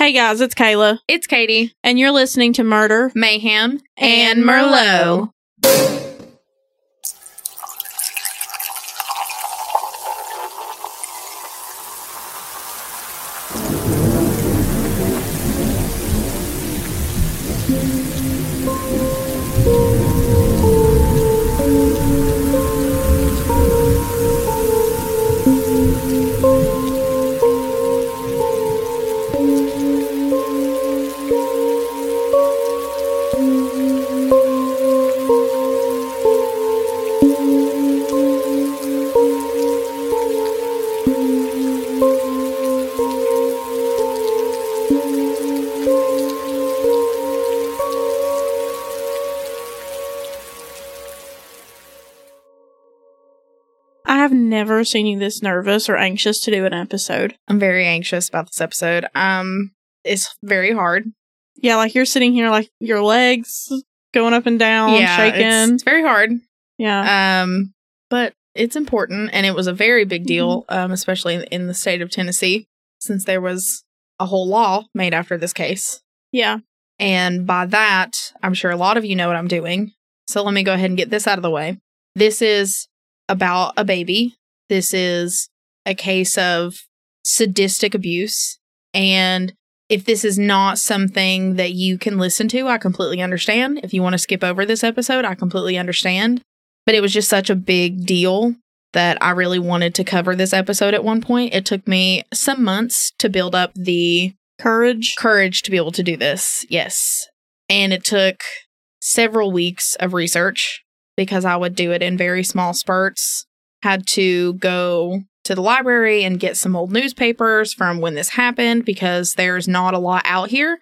Hey guys, it's Kayla, It's Katie, and you're listening to Murder. Mayhem, And Merlot. I never seen you this nervous or anxious to do an episode. I'm very anxious about this episode. Um, it's very hard. Yeah, like you're sitting here, like your legs going up and down, yeah, shaking. It's, it's very hard. yeah. Um, but it's important, and it was a very big deal, um, especially in, in the state of Tennessee, since there was a whole law made after this case. yeah. And by that, I'm sure a lot of you know what I'm doing. So let me go ahead and get this out of the way. This is about a baby. This is a case of sadistic abuse. And if this is not something that you can listen to, I completely understand. If you want to skip over this episode, I completely understand. But it was just such a big deal that I really wanted to cover this episode at one point. It took me some months to build up the Courage. courage to be able to do this. Yes. And it took several weeks of research because I would do it in very small spurts. Had to go to the library and get some old newspapers from when this happened because there's not a lot out here.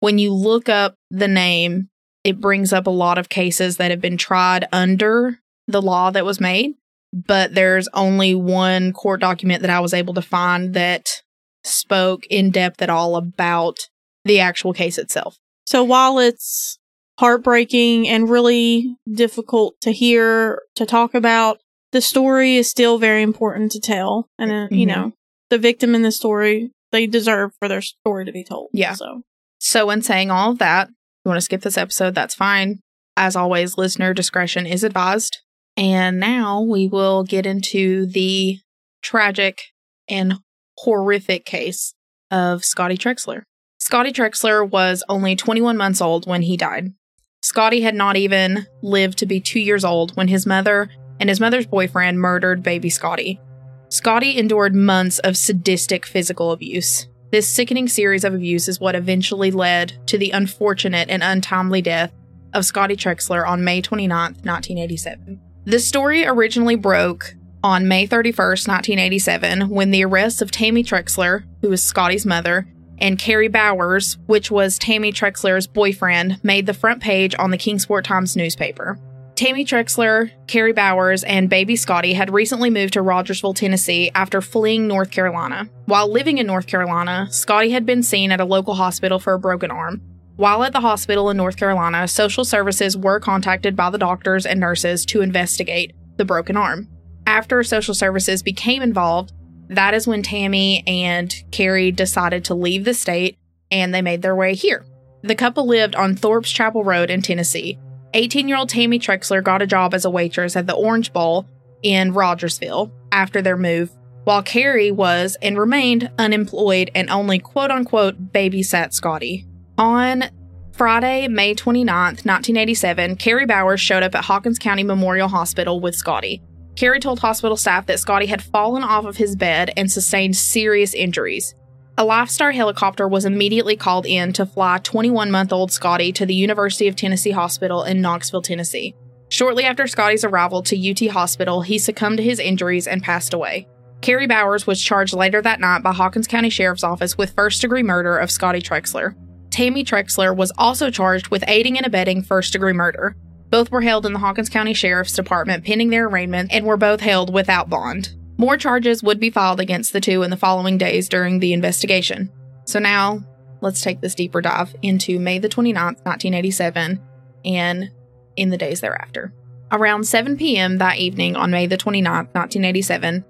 When you look up the name, it brings up a lot of cases that have been tried under the law that was made, but there's only one court document that I was able to find that spoke in depth at all about the actual case itself. So while it's heartbreaking and really difficult to hear, to talk about, the story is still very important to tell. And, uh, you Mhm. know, the victim in the story, they deserve for their story to be told. Yeah. So, So, in saying all of that, if you want to skip this episode, that's fine. As always, listener discretion is advised. And now we will get into the tragic and horrific case of Scotty Trexler. Scotty Trexler was only 21 months old when he died. Scotty had not even lived to be two years old when his mother and his mother's boyfriend murdered baby Scotty. Scotty endured months of sadistic physical abuse. This sickening series of abuse is what eventually led to the unfortunate and untimely death of Scotty Trexler on May 29, 1987. The story originally broke on May 31, 1987, when the arrests of Tammy Trexler, who was Scotty's mother, and Kerry Bowers, which was Tammy Trexler's boyfriend, made the front page on the Kingsport Times newspaper. Tammy Trexler, Kerry Bowers, and baby Scotty had recently moved to Rogersville, Tennessee after fleeing North Carolina. While living in North Carolina, Scotty had been seen at a local hospital for a broken arm. While at the hospital in North Carolina, social services were contacted by the doctors and nurses to investigate the broken arm. After social services became involved, that is when Tammy and Kerry decided to leave the state and they made their way here. The couple lived on Thorpe's Chapel Road in Tennessee. 18 year old Tammy Trexler got a job as a waitress at the Orange Bowl in Rogersville after their move, while Kerry was and remained unemployed and only quote unquote babysat Scotty. On Friday, May 29th, 1987, Kerry Bowers showed up at Hawkins County Memorial Hospital with Scotty. Kerry told hospital staff that Scotty had fallen off of his bed and sustained serious injuries. A Lifestar helicopter was immediately called in to fly 21 month old Scotty to the University of Tennessee Hospital in Knoxville, Tennessee. Shortly after Scotty's arrival to UT Hospital, he succumbed to his injuries and passed away. Kerry Bowers was charged later that night by Hawkins County Sheriff's Office with first degree murder of Scotty Trexler. Tammy Trexler was also charged with aiding and abetting first degree murder. Both were held in the Hawkins County Sheriff's Department pending their arraignment and were both held without bond. More charges would be filed against the two in the following days during the investigation. So now, let's take this deeper dive into May the 29th, 1987, and in the days thereafter. Around 7 p.m. that evening on May the 29th, 1987,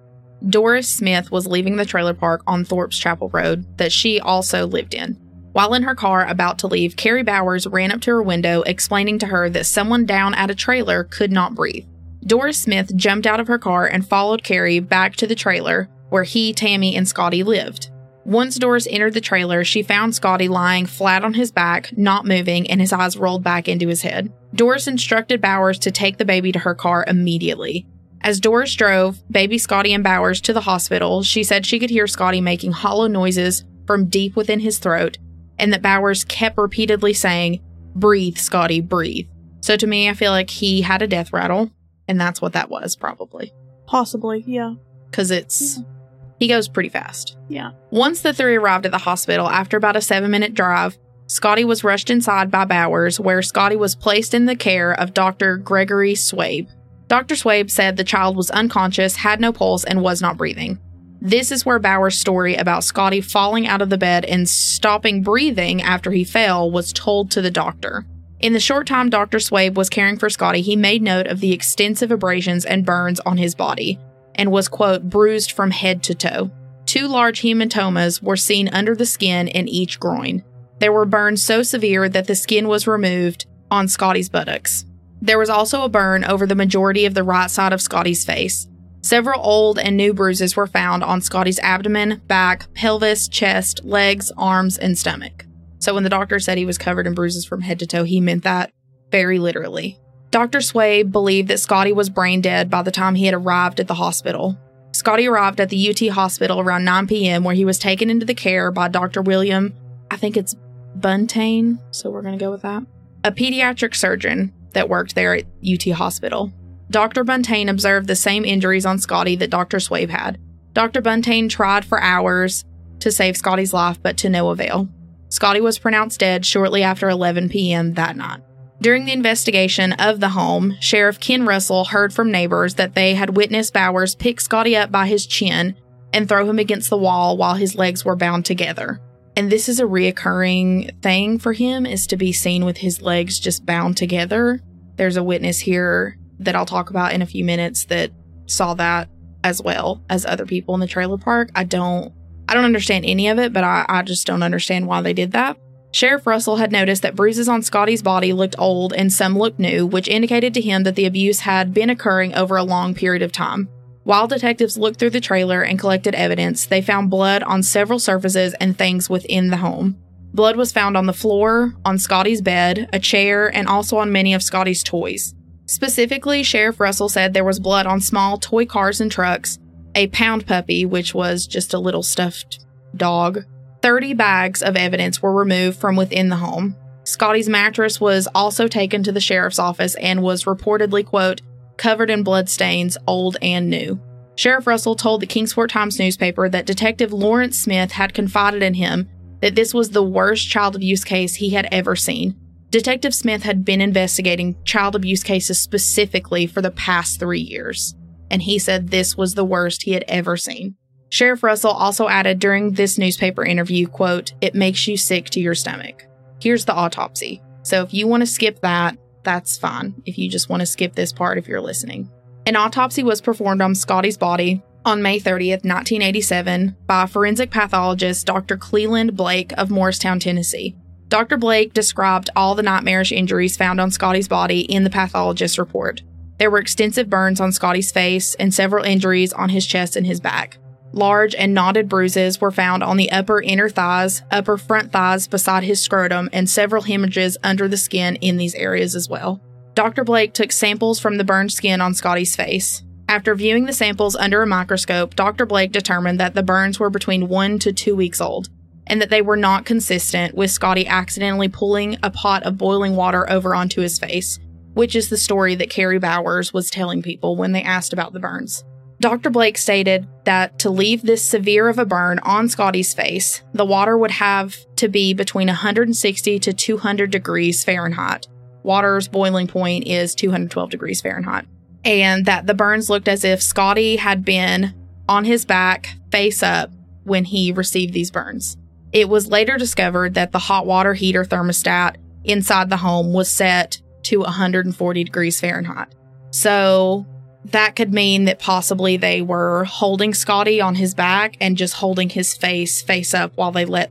Doris Smith was leaving the trailer park on Thorpe's Chapel Road that she also lived in. While in her car about to leave, Kerry Bowers ran up to her window, explaining to her that someone down at a trailer could not breathe. Doris Smith jumped out of her car and followed Kerry back to the trailer where he, Tammy, and Scotty lived. Once Doris entered the trailer, she found Scotty lying flat on his back, not moving, and his eyes rolled back into his head. Doris instructed Bowers to take the baby to her car immediately. As Doris drove baby Scotty and Bowers to the hospital, she said she could hear Scotty making hollow noises from deep within his throat, and that Bowers kept repeatedly saying, Breathe, Scotty, breathe. So to me, I feel like he had a death rattle, and that's what that was, probably. Possibly, yeah. Because it's. He goes pretty fast. Yeah. Once the three arrived at the hospital after about a seven minute drive, Scotty was rushed inside by Bowers, where Scotty was placed in the care of Dr. Gregory Swabe. Dr. Swabe said the child was unconscious, had no pulse, and was not breathing. This is where Bowers' story about Scotty falling out of the bed and stopping breathing after he fell was told to the doctor. In the short time Dr. Swabe was caring for Scotty, he made note of the extensive abrasions and burns on his body and was, quote, bruised from head to toe. Two large hematomas were seen under the skin in each groin. There were burns so severe that the skin was removed on Scotty's buttocks. There was also a burn over the majority of the right side of Scotty's face. Several old and new bruises were found on Scotty's abdomen, back, pelvis, chest, legs, arms, and stomach. So when the doctor said he was covered in bruises from head to toe, he meant that very literally. Dr. Swabe believed that Scotty was brain dead by the time he had arrived at the hospital. Scotty arrived at the UT hospital around 9 p.m., where he was taken into the care by Dr. William, I think it's Buntain, so we're going to go with that, a pediatric surgeon that worked there at UT hospital. Dr. Buntain observed the same injuries on Scotty that Dr. Swabe had. Dr. Buntain tried for hours to save Scotty's life, but to no avail. Scotty was pronounced dead shortly after 11 p.m. that night. During the investigation of the home, Sheriff Ken Russell heard from neighbors that they had witnessed Bowers pick Scotty up by his chin and throw him against the wall while his legs were bound together. And this is a reoccurring thing for him is to be seen with his legs just bound together. There's a witness here that I'll talk about in a few minutes that saw that as well as other people in the trailer park. I don't I don't understand any of it, but I, I just don't understand why they did that. Sheriff Russell had noticed that bruises on Scotty's body looked old and some looked new, which indicated to him that the abuse had been occurring over a long period of time. While detectives looked through the trailer and collected evidence, they found blood on several surfaces and things within the home. Blood was found on the floor, on Scotty's bed, a chair, and also on many of Scotty's toys. Specifically, Sheriff Russell said there was blood on small toy cars and trucks, a pound puppy, which was just a little stuffed dog. 30 bags of evidence were removed from within the home. Scotty's mattress was also taken to the sheriff's office and was reportedly, quote, covered in blood stains, old and new. Sheriff Russell told the Kingsport Times newspaper that Detective Lawrence Smith had confided in him that this was the worst child abuse case he had ever seen Detective Smith had been investigating child abuse cases specifically for the past three years, and he said this was the worst he had ever seen. Sheriff Russell also added during this newspaper interview, quote, it makes you sick to your stomach. Here's the autopsy. So if you want to skip that, that's fine. If you just want to skip this part if you're listening. An autopsy was performed on Scotty's body on May 30th, 1987, by forensic pathologist Dr. Cleland Blake of Morristown, Tennessee. Dr. Blake described all the nightmarish injuries found on Scotty's body in the pathologist's report. There were extensive burns on Scotty's face and several injuries on his chest and his back. Large and knotted bruises were found on the upper inner thighs, upper front thighs beside his scrotum, and several hemorrhages under the skin in these areas as well. Dr. Blake took samples from the burned skin on Scotty's face. After viewing the samples under a microscope, Dr. Blake determined that the burns were between one to two weeks old and that they were not consistent with Scotty accidentally pulling a pot of boiling water over onto his face, which is the story that Kerry Bowers was telling people when they asked about the burns. Dr. Blake stated that to leave this severe of a burn on Scotty's face, the water would have to be between 160 to 200 degrees Fahrenheit. Water's boiling point is 212 degrees Fahrenheit. And that the burns looked as if Scotty had been on his back, face up, when he received these burns. It was later discovered that the hot water heater thermostat inside the home was set to 140 degrees Fahrenheit. So that could mean that possibly they were holding Scotty on his back and just holding his face face up while they let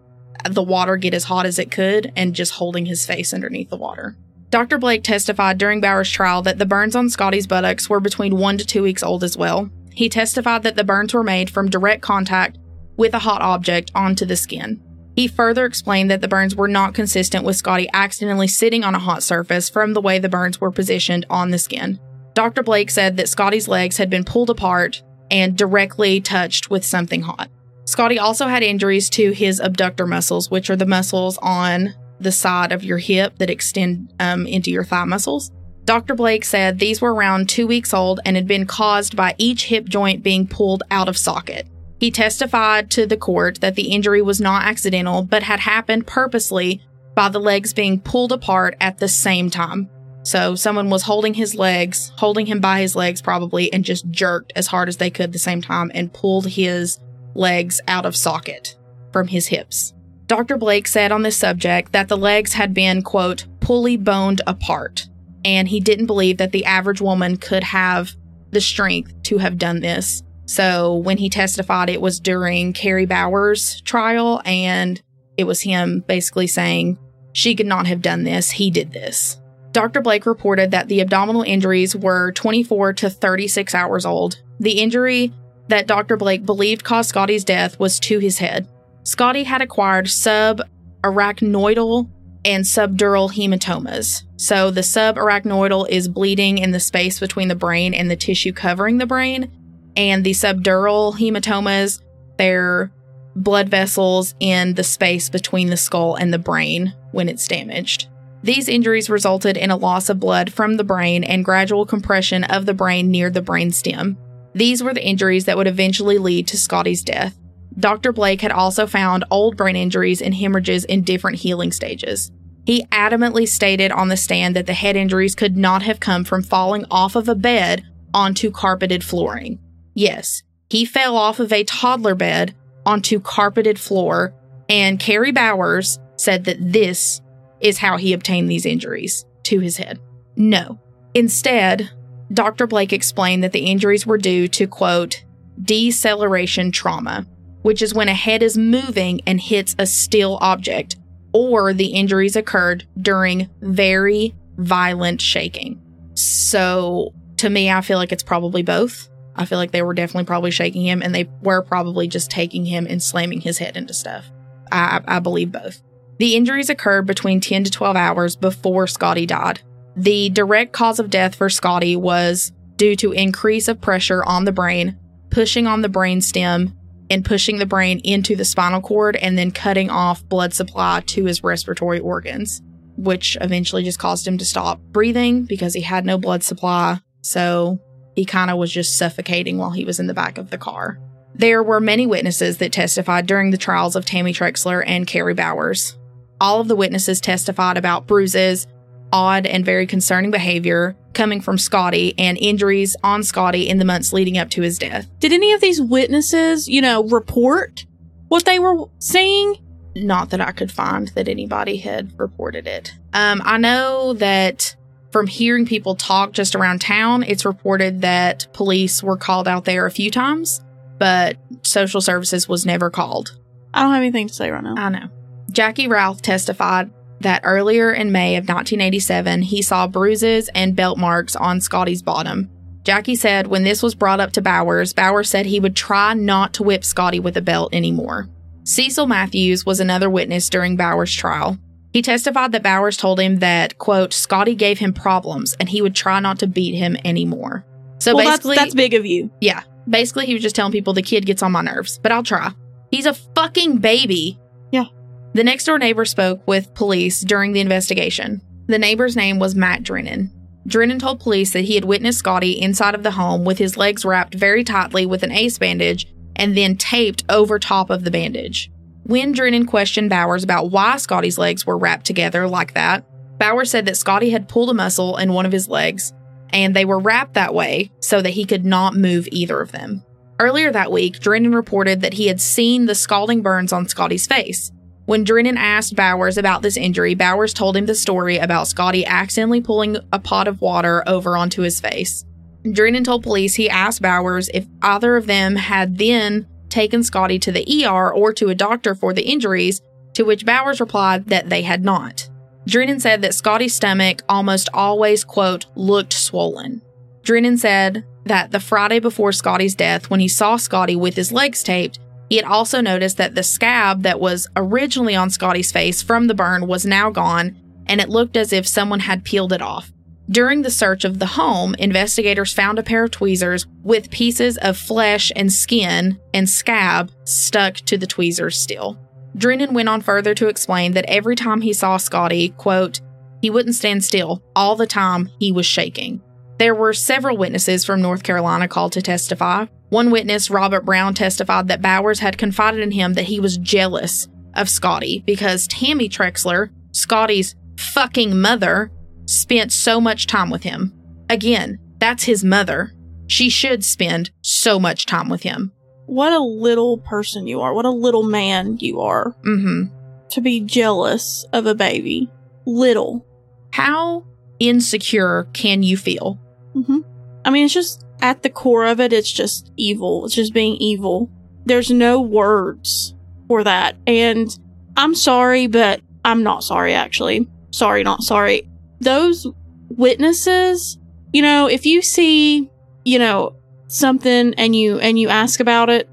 the water get as hot as it could and just holding his face underneath the water. Dr. Blake testified during Bowers' trial that the burns on Scotty's buttocks were between one to two weeks old as well. He testified that the burns were made from direct contact with a hot object onto the skin. He further explained that the burns were not consistent with Scotty accidentally sitting on a hot surface from the way the burns were positioned on the skin. Dr. Blake said that Scotty's legs had been pulled apart and directly touched with something hot. Scotty also had injuries to his abductor muscles, which are the muscles on the side of your hip that extend um, into your thigh muscles. Dr. Blake said these were around two weeks old and had been caused by each hip joint being pulled out of socket. He testified to the court that the injury was not accidental, but had happened purposely by the legs being pulled apart at the same time. So someone was holding his legs, holding him by his legs probably, and just jerked as hard as they could at the same time and pulled his legs out of socket from his hips. Dr. Blake said on this subject that the legs had been, quote, pulley boned apart, and he didn't believe that the average woman could have the strength to have done this. So when he testified, it was during Kerry Bowers' trial, and it was him basically saying she could not have done this, he did this. Dr. Blake reported that the abdominal injuries were 24 to 36 hours old. The injury that Dr. Blake believed caused Scotty's death was to his head. Scotty had acquired subarachnoidal and subdural hematomas. So the subarachnoidal is bleeding in the space between the brain and the tissue covering the brain, and the subdural hematomas, they're blood vessels in the space between the skull and the brain when it's damaged. These injuries resulted in a loss of blood from the brain and gradual compression of the brain near the brain stem. These were the injuries that would eventually lead to Scotty's death. Dr. Blake had also found old brain injuries and hemorrhages in different healing stages. He adamantly stated on the stand that the head injuries could not have come from falling off of a bed onto carpeted flooring. Yes, he fell off of a toddler bed onto carpeted floor, and Kerry Bowers said that this is how he obtained these injuries to his head. No. Instead, Dr. Blake explained that the injuries were due to, quote, deceleration trauma, which is when a head is moving and hits a still object, or the injuries occurred during very violent shaking. So, to me, I feel like it's probably both. I feel like they were definitely probably shaking him and they were probably just taking him and slamming his head into stuff. I, I believe both. The injuries occurred between 10 to 12 hours before Scotty died. The direct cause of death for Scotty was due to increase of pressure on the brain, pushing on the brain stem and pushing the brain into the spinal cord and then cutting off blood supply to his respiratory organs, which eventually just caused him to stop breathing because he had no blood supply. So he kind of was just suffocating while he was in the back of the car. There were many witnesses that testified during the trials of Tammy Trexler and Kerry Bowers. All of the witnesses testified about bruises, odd and very concerning behavior coming from Scotty and injuries on Scotty in the months leading up to his death. Did any of these witnesses, you know, report what they were seeing? Not that I could find that anybody had reported it. Um, I know that from hearing people talk just around town, it's reported that police were called out there a few times, but social services was never called. I don't have anything to say right now. I know. Jackie Routh testified that earlier in May of 1987, he saw bruises and belt marks on Scotty's bottom. Jackie said when this was brought up to Bowers, Bowers said he would try not to whip Scotty with a belt anymore. Cecil Matthews was another witness during Bowers' trial. He testified that Bowers told him that, quote, Scotty gave him problems and he would try not to beat him anymore. So well, basically, that's, that's big of you. Yeah. Basically, he was just telling people the kid gets on my nerves, but I'll try. He's a fucking baby. Yeah. The next door neighbor spoke with police during the investigation. The neighbor's name was Matt Drennan. Drennan told police that he had witnessed Scotty inside of the home with his legs wrapped very tightly with an ace bandage and then taped over top of the bandage. When Drennan questioned Bowers about why Scotty's legs were wrapped together like that, Bowers said that Scotty had pulled a muscle in one of his legs and they were wrapped that way so that he could not move either of them. Earlier that week, Drennan reported that he had seen the scalding burns on Scotty's face. When Drennan asked Bowers about this injury, Bowers told him the story about Scotty accidentally pulling a pot of water over onto his face. Drennan told police he asked Bowers if either of them had then taken Scotty to the ER or to a doctor for the injuries to which Bowers replied that they had not. Drennan said that Scotty's stomach almost always, quote, looked swollen. Drennan said that the Friday before Scotty's death, when he saw Scotty with his legs taped, he had also noticed that the scab that was originally on Scotty's face from the burn was now gone, and it looked as if someone had peeled it off. During the search of the home, investigators found a pair of tweezers with pieces of flesh and skin and scab stuck to the tweezers still. Drennan went on further to explain that every time he saw Scotty, quote, he wouldn't stand still. All the time, he was shaking. There were several witnesses from North Carolina called to testify. One witness, Robert Brown, testified that Bowers had confided in him that he was jealous of Scotty because Tammy Trexler, Scotty's fucking mother, spent so much time with him. Again, that's his mother. She should spend so much time with him. What a little person you are. What a little man you are hmm to be jealous of a baby. Little. How insecure can you feel? hmm I mean, it's just at the core of it, it's just evil. It's just being evil. There's no words for that. And I'm sorry, but I'm not sorry, actually. Sorry, not sorry. Those witnesses, you know, if you see, you know, something and you and you ask about it,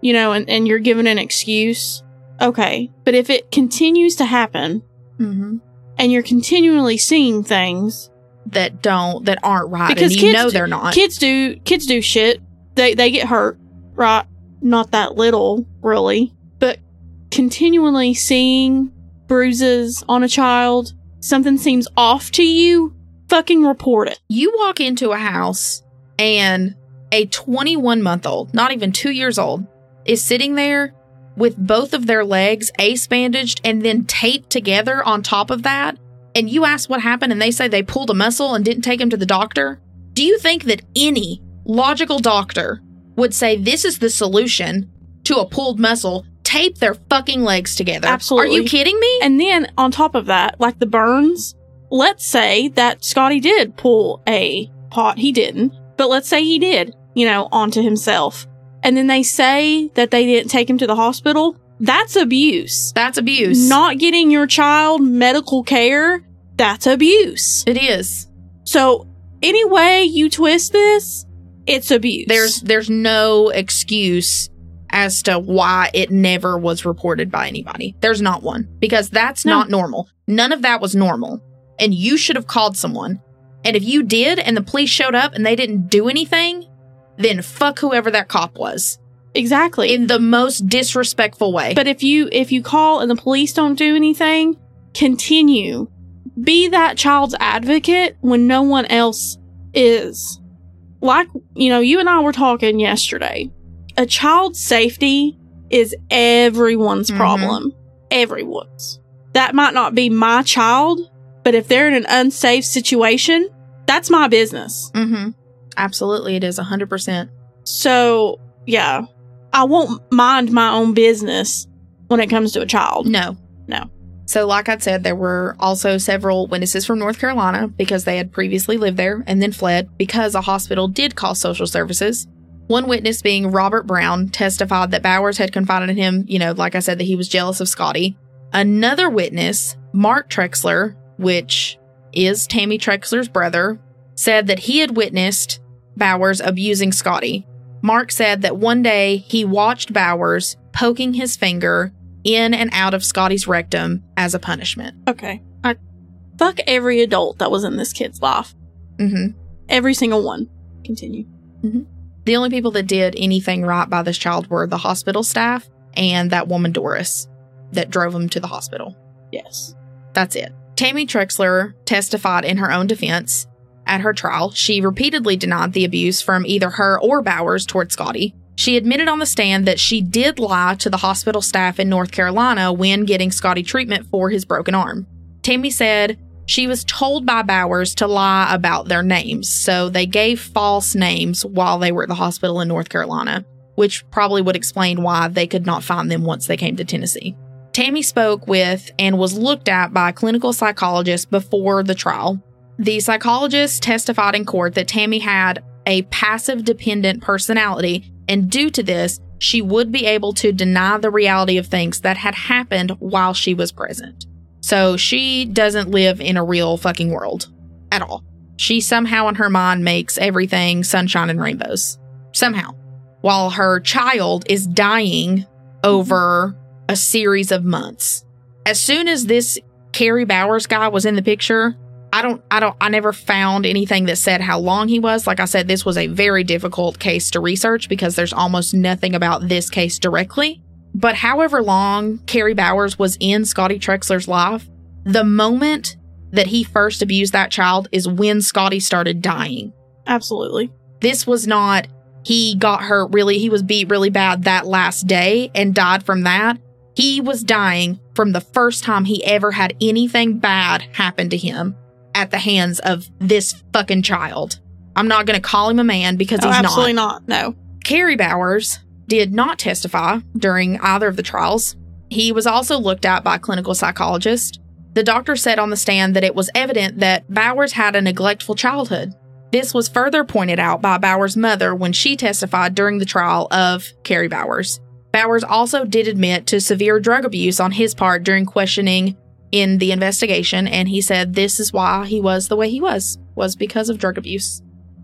you know, and, and you're given an excuse, okay. But if it continues to happen Mm-hmm. and you're continually seeing things, That don't, that aren't right, Because and you kids know do- they're not. kids do kids do shit. They they get hurt, right? Not that little, really, but continually seeing bruises on a child, something seems off to you, fucking report it. you walk into a house and a 21 month old, not even two years old, is sitting there with both of their legs ace bandaged and then taped together on top of that. And you ask what happened, and they say they pulled a muscle and didn't take him to the doctor. Do you think that any logical doctor would say this is the solution to a pulled muscle? Tape their fucking legs together. Absolutely. Are you kidding me? And then on top of that, like the burns, let's say that Scotty did pull a pot. He didn't, but let's say he did, you know, onto himself. And then they say that they didn't take him to the hospital. That's abuse. That's abuse. Not getting your child medical care, that's abuse. it is. So, any way you twist this, it's abuse. there's there's no excuse as to why it never was reported by anybody. There's not one because that's No. not normal. None of that was normal. And you should have called someone. And if you did and the police showed up and they didn't do anything, then fuck whoever that cop was exactly. in the most disrespectful way. But if you if you call and the police don't do anything, continue. Be that child's advocate when no one else is. Like, you know, you and I were talking yesterday. A child's safety is everyone's Mhm. problem. Everyone's. That might not be my child, but if they're in an unsafe situation, that's my business. mm-hmm. Absolutely, it is 100%. So, yeah, I won't mind my own business when it comes to a child. No. No. So, like I said, there were also several witnesses from North Carolina because they had previously lived there and then fled because a hospital did call social services. One witness, being Robert Brown, testified that Bowers had confided in him, you know, like I said, that he was jealous of Scotty. Another witness, Mark Trexler, which is Tammy Trexler's brother, said that he had witnessed Bowers abusing Scotty. Mark said that one day he watched Bowers poking his finger in and out of Scotty's rectum as a punishment. Okay. I fuck every adult that was in this kid's life. Mm-hmm. Every single one. Continue. The only people that did anything right by this child were the hospital staff and that woman Doris that drove him to the hospital. Yes. That's it. Tammy Trexler testified in her own defense at her trial. She repeatedly denied the abuse from either her or Bowers toward Scotty. She admitted on the stand that she did lie to the hospital staff in North Carolina when getting Scotty treatment for his broken arm. Tammy said she was told by Bowers to lie about their names, so they gave false names while they were at the hospital in North Carolina, which probably would explain why they could not find them once they came to Tennessee. Tammy spoke with and was looked at by a clinical psychologist before the trial. The psychologist testified in court that Tammy had a passive dependent personality, and due to this, she would be able to deny the reality of things that had happened while she was present. So she doesn't live in a real fucking world at all. She somehow in her mind makes everything sunshine and rainbows. Somehow. While her child is dying over a series of months. As soon as this Kerry Bowers guy was in the picture, I don't, I don't, I never found anything that said how long he was. Like I said, this was a very difficult case to research because there's almost nothing about this case directly. But however long Kerry Bowers was in Scotty Trexler's life, the moment that he first abused that child is when Scotty started dying. Absolutely. This was not, he got hurt really, he was beat really bad that last day and died from that. He was dying from the first time he ever had anything bad happen to him at the hands of this fucking child. I'm not going to call him a man because Oh, he's absolutely not. not. No. Kerry Bowers did not testify during either of the trials. He was also looked at by a clinical psychologist. The doctor said on the stand that it was evident that Bowers had a neglectful childhood. This was further pointed out by Bowers' mother when she testified during the trial of Kerry Bowers. Bowers also did admit to severe drug abuse on his part during questioning in the investigation, and he said this is why he was the way he was, was because of drug abuse.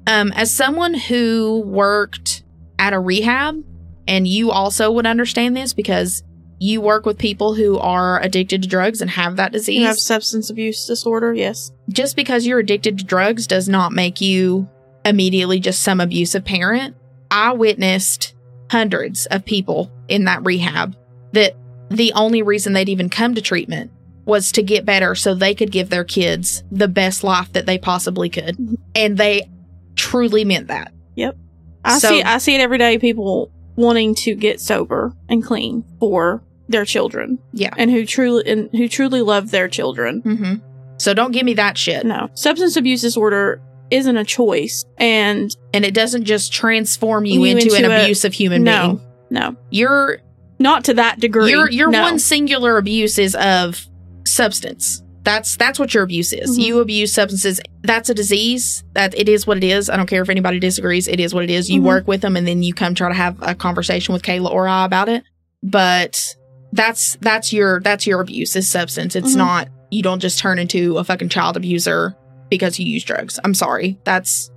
Um, as someone who worked at a rehab, and you also would understand this because you work with people who are addicted to drugs and have that disease. You have substance abuse disorder. Yes. just because you're addicted to drugs does not make you immediately just some abusive parent. I witnessed hundreds of people in that rehab that the only reason they'd even come to treatment was to get better so they could give their kids the best life that they possibly could. Mhm. And they truly meant that. Yep. I So- see. I see it every day. People wanting to get sober and clean for their children, Yeah. and who truly and who truly love their children. hmm So don't give me that shit. No, substance abuse disorder isn't a choice, and And it doesn't just transform you, You into, into an a- abusive human no, being. no, You're not to that degree. your your no. one singular abuse is of substance. That's that's what your abuse is. Mhm. You abuse substances. That's a disease. That it is what it is. I don't care if anybody disagrees. It is what it is. You Mhm. work with them, and then you come try to have a conversation with Kayla or I about it. But that's that's your that's your abuse is substance. It's Mhm. not. You don't just turn into a fucking child abuser because you use drugs. I'm sorry. That's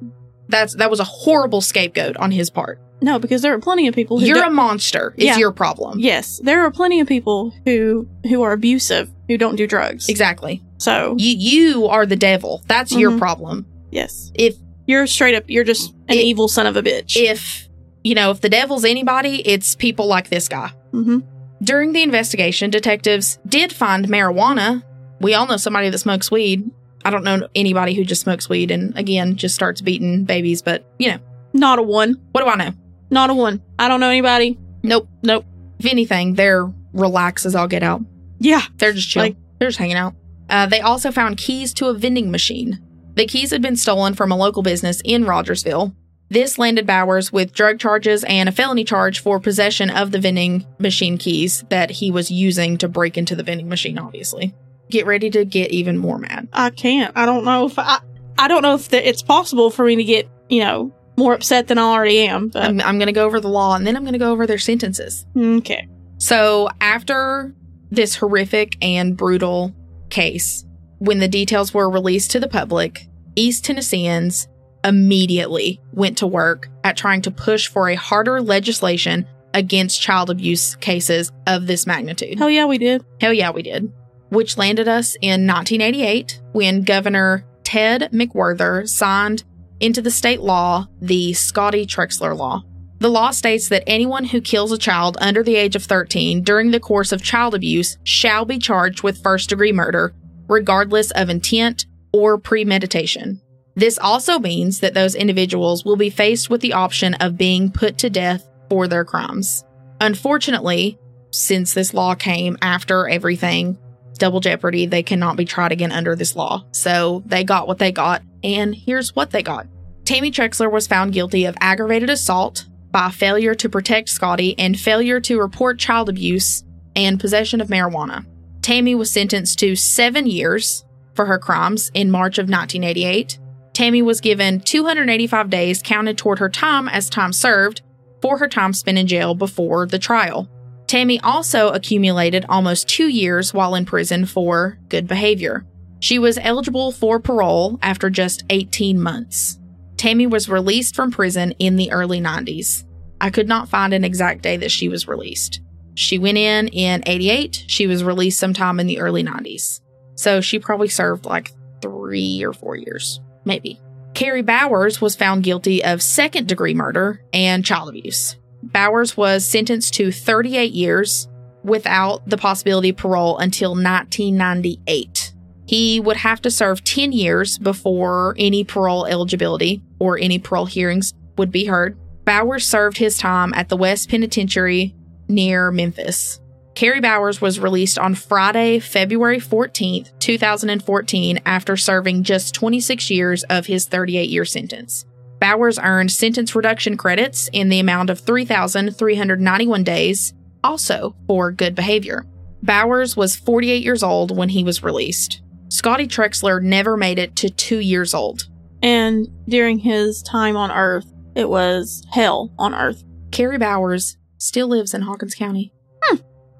that's that was a horrible scapegoat on his part. no, because there are plenty of people who You're a monster. Is Yeah. your problem. yes, there are plenty of people who who are abusive who don't do drugs. Exactly. So You you are the devil. That's your Mhm. problem. yes, If you're straight up. You're just an It- evil son of a bitch. if you know if the devil's anybody, it's people like this guy. hmm During the investigation, detectives did find marijuana. We all know somebody that smokes weed. I don't know anybody who just smokes weed and again just starts beating babies, but you know, Not a one. what do I know? Not a one. I don't know anybody. Nope, nope. If anything, they're relaxed as all get out. Yeah. They're just chill. Like- They're just hanging out. Uh, they also found keys to a vending machine. The keys had been stolen from a local business in Rogersville. This landed Bowers with drug charges and a felony charge for possession of the vending machine keys that he was using to break into the vending machine, obviously. Get ready to get even more mad. I can't. I don't know if I. I don't know if that it's possible for me to get you know more upset than I already am. But I'm, I'm going to go over the law and then I'm going to go over their sentences. okay. So, after this horrific and brutal case, when the details were released to the public, East Tennesseans immediately went to work at trying to push for a harder legislation against child abuse cases of this magnitude. Hell yeah, we did. Hell yeah, we did. Which landed us in 1988 when Governor Ted McWherter signed into the state law the Scotty Trexler Law. The law states that anyone who kills a child under the age of 13 during the course of child abuse shall be charged with first degree murder, regardless of intent or premeditation. This also means that those individuals will be faced with the option of being put to death for their crimes. Unfortunately, since this law came after everything, double jeopardy, they cannot be tried again under this law. So they got what they got, and here's what they got. Tammy Trexler was found guilty of aggravated assault by failure to protect Scotty and failure to report child abuse and possession of marijuana. Tammy was sentenced to seven years for her crimes in March of 1988. Tammy was given 285 days counted toward her time as time served for her time spent in jail before the trial. Tammy also accumulated almost two years while in prison for good behavior. She was eligible for parole after just 18 months. Tammy was released from prison in the early 90s. I could not find an exact day that she was released. She went in in 88. She was released sometime in the early 90s. So she probably served like three or four years, maybe. Kerry Bowers was found guilty of second degree murder and child abuse. Bowers was sentenced to 38 years without the possibility of parole until 1998. He would have to serve 10 years before any parole eligibility or any parole hearings would be heard. Bowers served his time at the West Penitentiary near Memphis. Kerry Bowers was released on Friday, February 14th, 2014, after serving just 26 years of his 38 year sentence. Bowers earned sentence reduction credits in the amount of 3,391 days, also for good behavior. Bowers was 48 years old when he was released. Scotty Trexler never made it to two years old. And during his time on Earth, it was hell on Earth. Kerry Bowers still lives in Hawkins County. Hmm.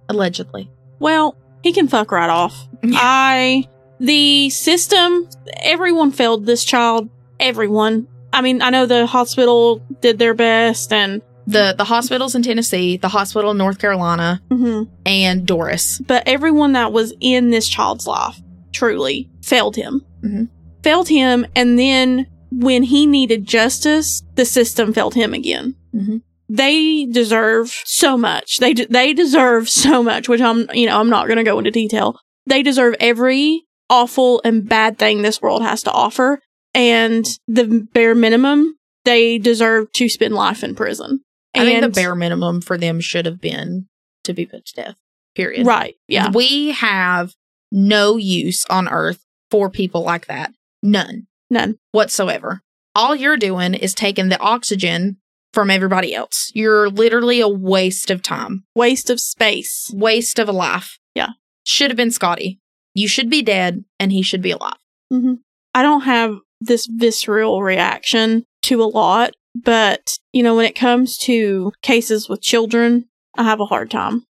Allegedly. Well, he can fuck right off. I, the system, everyone failed this child. Everyone. I mean, I know the hospital did their best and. The, the hospitals in Tennessee, the hospital in North Carolina, mhm. and Doris. But everyone that was in this child's life truly failed him. Mhm. Failed him. And then when he needed justice, the system failed him again. Mhm. They deserve so much. They, de- they deserve so much, which I'm, you know, I'm not going to go into detail. They deserve every awful and bad thing this world has to offer. And the bare minimum, they deserve to spend life in prison. I think the bare minimum for them should have been to be put to death. Period. Right. Yeah. We have no use on earth for people like that. None None. whatsoever. All you're doing is taking the oxygen from everybody else. You're literally a waste of time, Waste of space. waste of a life. Yeah. Should have been Scotty. You should be dead and he should be alive. hmm I don't have this visceral reaction to a lot, but you know, when it comes to cases with children, I have a hard time.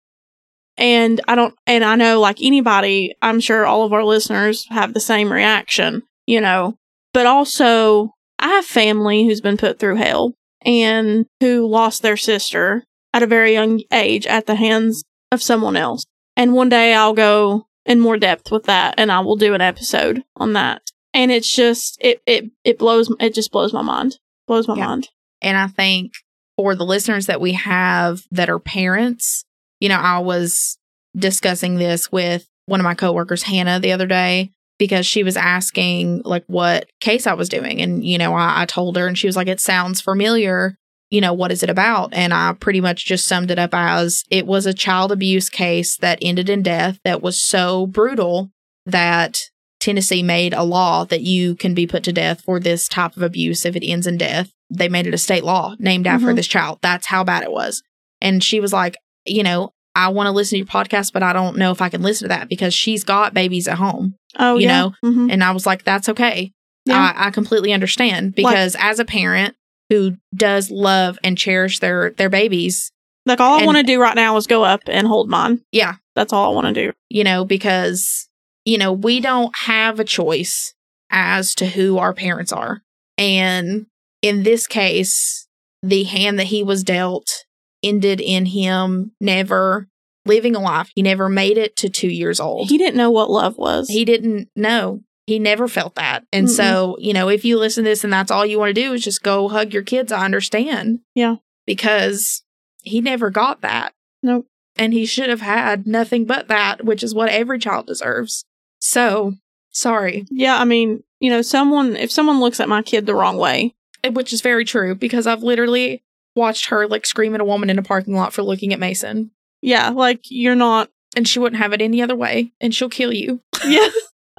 And I don't, and I know like anybody, I'm sure all of our listeners have the same reaction, you know, but also I have family who's been put through hell and who lost their sister at a very young age at the hands of someone else. And one day I'll go in more depth with that and I will do an episode on that. And it's just it it it blows it just blows my mind. Blows my Yeah. mind. And I think for the listeners that we have that are parents, you know, I was discussing this with one of my coworkers, Hannah, the other day, because she was asking like what case I was doing. And, you know, I, I told her and she was like, it sounds familiar. You know, what is it about? And I pretty much just summed it up as it was a child abuse case that ended in death that was so brutal that Tennessee made a law that you can be put to death for this type of abuse if it ends in death. They made it a state law named after Mhm. this child. That's how bad it was. And she was like, you know, I want to listen to your podcast, but I don't know if I can listen to that because she's got babies at home. Oh You yeah. know, Mhm. And I was like, that's okay. Yeah. I, I completely understand because as a parent who does love and cherish their their babies, Like all I want to do right now is go up and hold mine. yeah, That's all I want to do. you know, because, you know, we don't have a choice as to who our parents are. And in this case, the hand that he was dealt ended in him never living a life. He never made it to two years old. He didn't know what love was. He didn't know. He never felt that. And so, you know, if you listen to this and that's all you want to do is just go hug your kids, I understand. Yeah. Because he never got that. Nope. And he should have had nothing but that, which is what every child deserves. So, sorry. yeah, I mean, you know, someone if someone looks at my kid the wrong way, Which is very true because I've literally watched her like scream at a woman in a parking lot for looking at Mason. yeah, like you're not. And she wouldn't have it any other way. And she'll kill you. Yeah,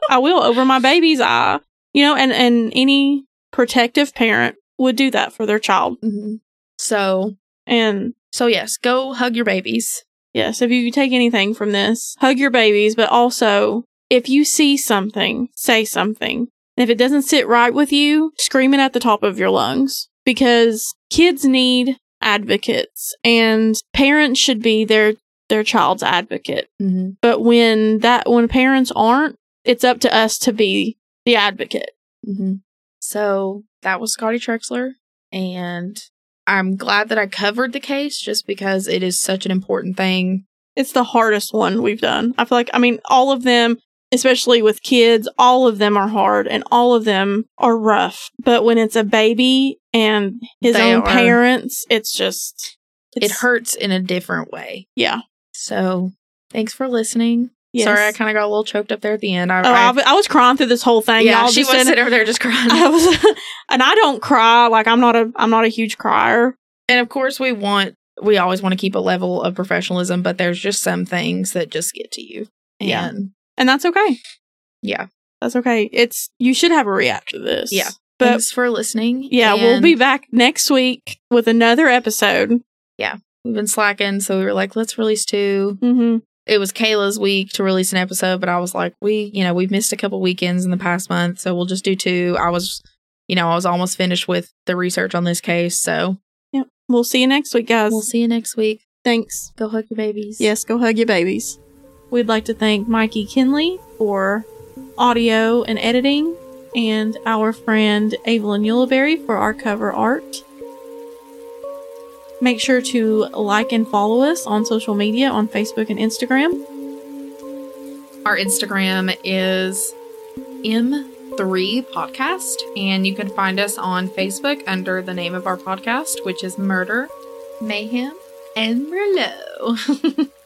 I will over my baby's eye. You know, and and any protective parent would do that for their child. Mhm. So, And so yes, go hug your babies. Yes, if you take anything from this, hug your babies, but also if you see something, say something. And if it doesn't sit right with you, scream it at the top of your lungs because kids need advocates and parents should be their their child's advocate. Mm-hmm. But when that when parents aren't, it's up to us to be the advocate. Mm-hmm. So that was Scotty Trexler, and I'm glad that I covered the case just because it is such an important thing. It's the hardest one we've done. I feel like I mean all of them, especially with kids, all of them are hard and all of them are rough. But when it's a baby and his They own are. parents, it's just It hurts in a different way. Yeah. So thanks for listening. Yes. Sorry, I kind of got a little choked up there at the end. I, Oh, I- I, was crying through this whole thing. yeah, Y'all she was sitting over there just crying. I was, and I don't cry. Like I'm not a, I'm not a huge crier. and of course, we want, we always want to keep a level of professionalism, but there's just some things that just get to you. And Yeah. And that's okay. yeah, That's okay. It's you should have a reaction to this. Yeah. but thanks for listening. yeah, we'll be back next week with another episode. Yeah. We've been slacking, so we were like, let's release two. Mm-hmm. It was Kayla's week to release an episode, but I was like, we, you know, we've missed a couple weekends in the past month, so we'll just do two. I was, you know, I was almost finished with the research on this case, so Yep. We'll see you next week, guys. we'll see you next week. Thanks. Go hug your babies. Yes, go hug your babies. We'd like to thank Mikey Kinley for audio and editing, and our friend Evelyn Yuleberry for our cover art. Make sure to like and follow us on social media on Facebook and Instagram. Our Instagram is M3 Podcast, and you can find us on Facebook under the name of our podcast, which is Murder, Mayhem, and Merlot.